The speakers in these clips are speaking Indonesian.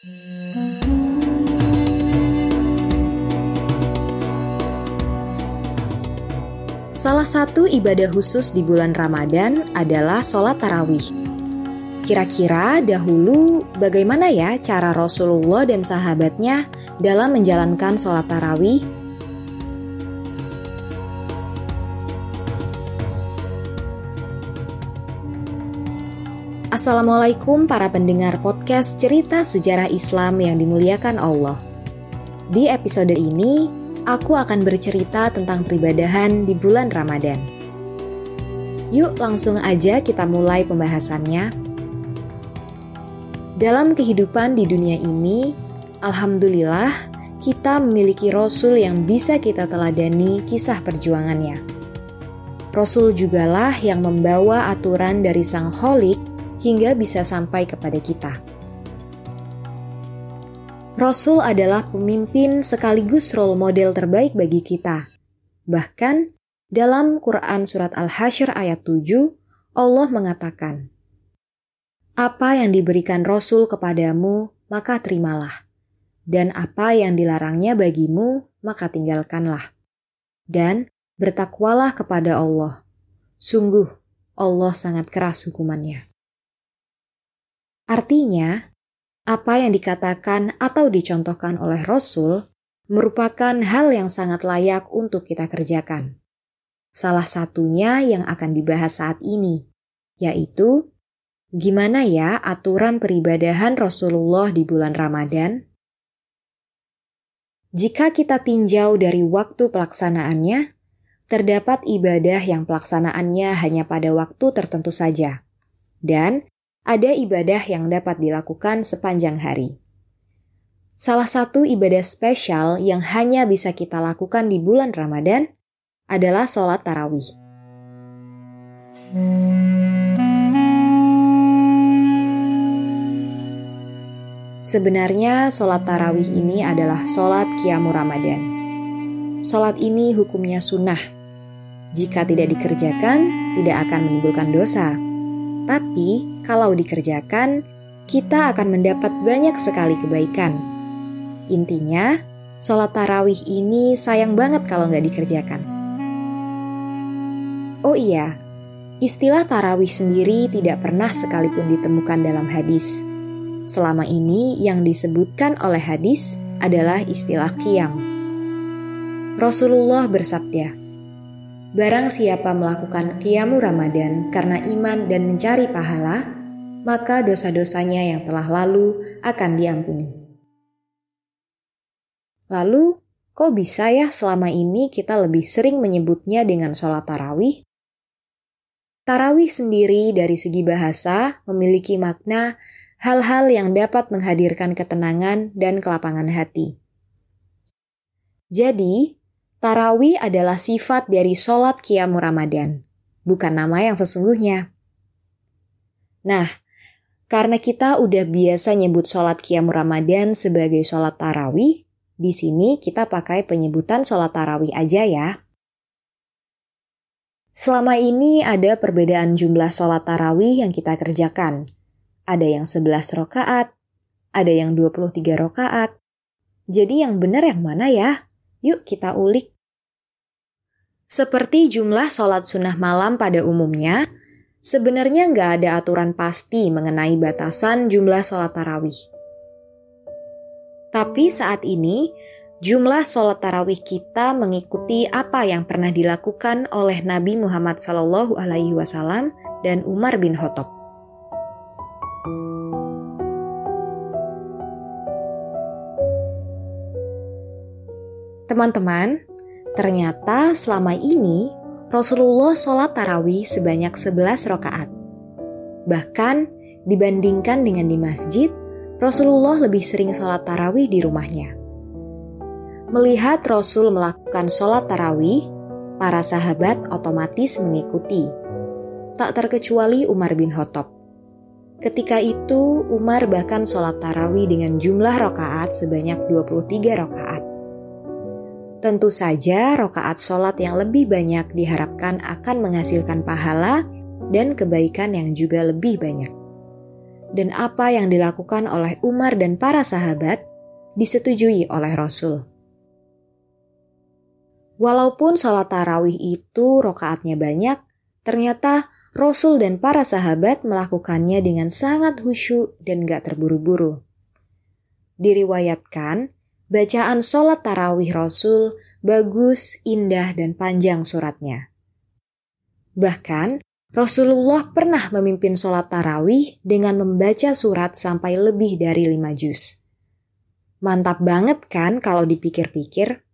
Salah satu ibadah khusus di bulan Ramadan adalah sholat tarawih. Kira-kira dahulu bagaimana ya cara Rasulullah dan sahabatnya dalam menjalankan sholat tarawih? Assalamualaikum para pendengar podcast cerita sejarah Islam yang dimuliakan Allah. Di episode ini, aku akan bercerita tentang peribadahan di bulan Ramadan. Yuk langsung aja kita mulai pembahasannya. Dalam kehidupan di dunia ini, Alhamdulillah kita memiliki Rasul yang bisa kita teladani kisah perjuangannya. Rasul jugalah yang membawa aturan dari Sang Holik hingga bisa sampai kepada kita. Rasul adalah pemimpin sekaligus role model terbaik bagi kita. Bahkan dalam Quran Surat Al-Hasyr ayat 7, Allah mengatakan, Apa yang diberikan Rasul kepadamu, maka terimalah. Dan apa yang dilarangnya bagimu, maka tinggalkanlah. Dan bertakwalah kepada Allah. Sungguh, Allah sangat keras hukumannya. Artinya, apa yang dikatakan atau dicontohkan oleh Rasul merupakan hal yang sangat layak untuk kita kerjakan. Salah satunya yang akan dibahas saat ini, yaitu gimana ya aturan peribadahan Rasulullah di bulan Ramadan? Jika kita tinjau dari waktu pelaksanaannya, terdapat ibadah yang pelaksanaannya hanya pada waktu tertentu saja, dan ada ibadah yang dapat dilakukan sepanjang hari. Salah satu ibadah spesial yang hanya bisa kita lakukan di bulan Ramadan adalah sholat tarawih. Sebenarnya sholat tarawih ini adalah sholat kiamu Ramadan. Sholat ini hukumnya sunnah. Jika tidak dikerjakan, tidak akan menimbulkan dosa. Tapi, kalau dikerjakan, kita akan mendapat banyak sekali kebaikan. Intinya, sholat tarawih ini sayang banget kalau nggak dikerjakan. Oh iya, istilah tarawih sendiri tidak pernah sekalipun ditemukan dalam hadis. Selama ini yang disebutkan oleh hadis adalah istilah qiyam. Rasulullah bersabda, Barang siapa melakukan kiamu Ramadan karena iman dan mencari pahala, maka dosa-dosanya yang telah lalu akan diampuni. Lalu, kok bisa ya selama ini kita lebih sering menyebutnya dengan sholat tarawih? Tarawih sendiri dari segi bahasa memiliki makna hal-hal yang dapat menghadirkan ketenangan dan kelapangan hati. Jadi, Tarawih adalah sifat dari sholat Qiyamu Ramadan, bukan nama yang sesungguhnya. Nah, karena kita udah biasa nyebut sholat Qiyamu Ramadan sebagai sholat tarawih, di sini kita pakai penyebutan sholat tarawih aja ya. Selama ini ada perbedaan jumlah sholat tarawih yang kita kerjakan. Ada yang 11 rokaat, ada yang 23 rokaat. Jadi yang benar yang mana ya? Yuk kita ulik. Seperti jumlah sholat sunnah malam pada umumnya, sebenarnya nggak ada aturan pasti mengenai batasan jumlah sholat tarawih. Tapi saat ini, jumlah sholat tarawih kita mengikuti apa yang pernah dilakukan oleh Nabi Muhammad SAW dan Umar bin Khattab. Teman-teman, ternyata selama ini Rasulullah sholat tarawih sebanyak 11 rakaat. Bahkan dibandingkan dengan di masjid, Rasulullah lebih sering sholat tarawih di rumahnya. Melihat Rasul melakukan sholat tarawih, para sahabat otomatis mengikuti. Tak terkecuali Umar bin Khattab. Ketika itu, Umar bahkan sholat tarawih dengan jumlah rokaat sebanyak 23 rokaat. Tentu saja rokaat sholat yang lebih banyak diharapkan akan menghasilkan pahala dan kebaikan yang juga lebih banyak. dan apa yang dilakukan oleh Umar dan para sahabat disetujui oleh Rasul. Walaupun sholat tarawih itu rokaatnya banyak, ternyata Rasul dan para sahabat melakukannya dengan sangat khusyuk dan gak terburu-buru. Diriwayatkan, bacaan sholat tarawih Rasul bagus, indah, dan panjang suratnya. Bahkan, Rasulullah pernah memimpin sholat tarawih dengan membaca surat sampai lebih dari lima juz. Mantap banget kan kalau dipikir-pikir?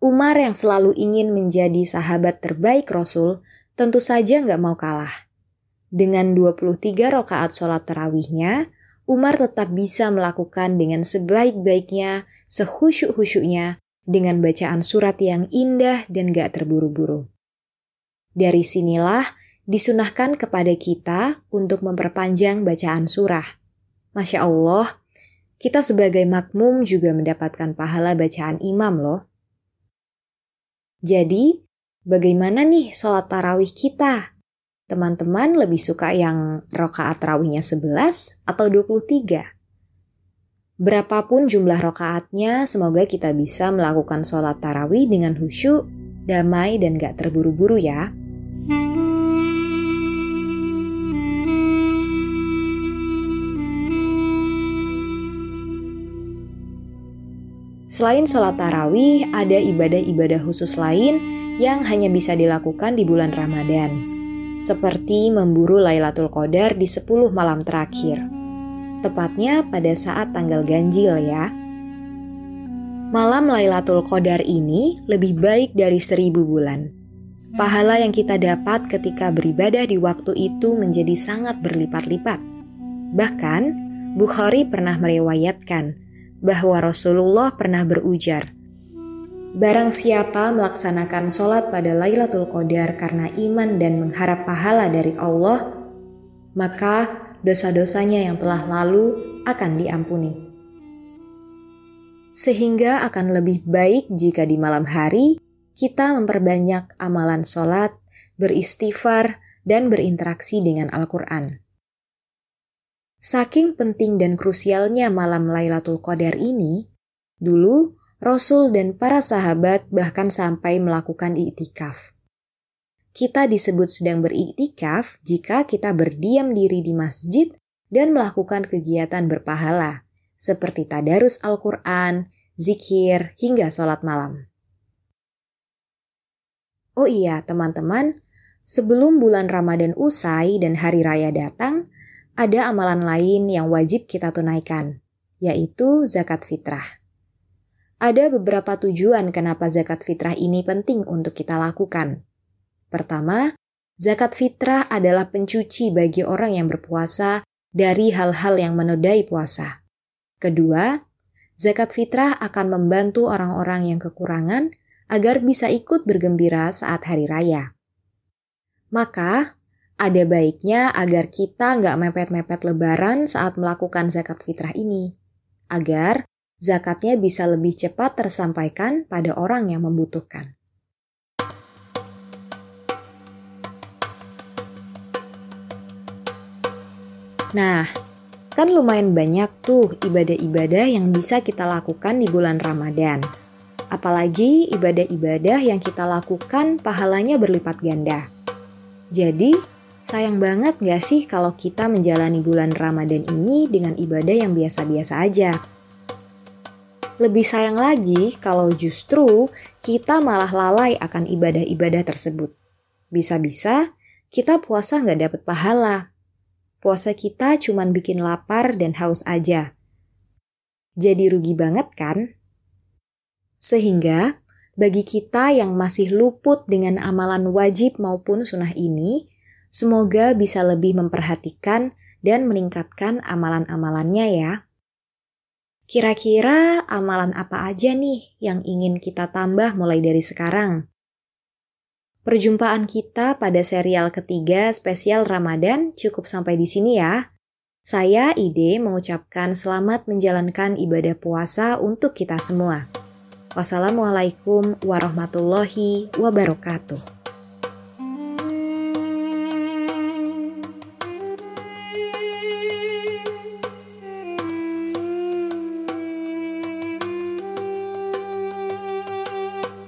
Umar yang selalu ingin menjadi sahabat terbaik Rasul tentu saja nggak mau kalah. Dengan 23 rakaat sholat terawihnya, Umar tetap bisa melakukan dengan sebaik-baiknya, sehusyuk-husyuknya, dengan bacaan surat yang indah dan gak terburu-buru. Dari sinilah disunahkan kepada kita untuk memperpanjang bacaan surah. Masya Allah, kita sebagai makmum juga mendapatkan pahala bacaan imam loh. Jadi, bagaimana nih sholat tarawih kita? Teman-teman lebih suka yang rokaat tarawihnya 11 atau 23? Berapapun jumlah rokaatnya, semoga kita bisa melakukan sholat tarawih dengan khusyuk, damai, dan gak terburu-buru ya. Selain sholat tarawih, ada ibadah-ibadah khusus lain yang hanya bisa dilakukan di bulan Ramadan, seperti memburu Lailatul Qadar di 10 malam terakhir. Tepatnya pada saat tanggal ganjil ya. Malam Lailatul Qadar ini lebih baik dari seribu bulan. Pahala yang kita dapat ketika beribadah di waktu itu menjadi sangat berlipat-lipat. Bahkan, Bukhari pernah meriwayatkan bahwa Rasulullah pernah berujar, Barang siapa melaksanakan sholat pada Lailatul Qadar karena iman dan mengharap pahala dari Allah, maka dosa-dosanya yang telah lalu akan diampuni. Sehingga akan lebih baik jika di malam hari kita memperbanyak amalan sholat, beristighfar, dan berinteraksi dengan Al-Quran. Saking penting dan krusialnya malam Lailatul Qadar ini, dulu Rasul dan para sahabat bahkan sampai melakukan iktikaf. Kita disebut sedang beriktikaf jika kita berdiam diri di masjid dan melakukan kegiatan berpahala, seperti tadarus Al-Quran, zikir, hingga sholat malam. Oh iya, teman-teman, sebelum bulan Ramadan usai dan hari raya datang, ada amalan lain yang wajib kita tunaikan, yaitu zakat fitrah. Ada beberapa tujuan kenapa zakat fitrah ini penting untuk kita lakukan. Pertama, zakat fitrah adalah pencuci bagi orang yang berpuasa dari hal-hal yang menodai puasa. Kedua, zakat fitrah akan membantu orang-orang yang kekurangan agar bisa ikut bergembira saat hari raya. Maka, ada baiknya agar kita nggak mepet-mepet lebaran saat melakukan zakat fitrah ini, agar zakatnya bisa lebih cepat tersampaikan pada orang yang membutuhkan. Nah, kan lumayan banyak tuh ibadah-ibadah yang bisa kita lakukan di bulan Ramadan. Apalagi ibadah-ibadah yang kita lakukan pahalanya berlipat ganda. Jadi, Sayang banget gak sih kalau kita menjalani bulan Ramadan ini dengan ibadah yang biasa-biasa aja? Lebih sayang lagi kalau justru kita malah lalai akan ibadah-ibadah tersebut. Bisa-bisa kita puasa gak dapet pahala. Puasa kita cuma bikin lapar dan haus aja. Jadi rugi banget kan? Sehingga bagi kita yang masih luput dengan amalan wajib maupun sunnah ini, Semoga bisa lebih memperhatikan dan meningkatkan amalan-amalannya ya. Kira-kira amalan apa aja nih yang ingin kita tambah mulai dari sekarang? Perjumpaan kita pada serial ketiga spesial Ramadan cukup sampai di sini ya. Saya Ide mengucapkan selamat menjalankan ibadah puasa untuk kita semua. Wassalamualaikum warahmatullahi wabarakatuh.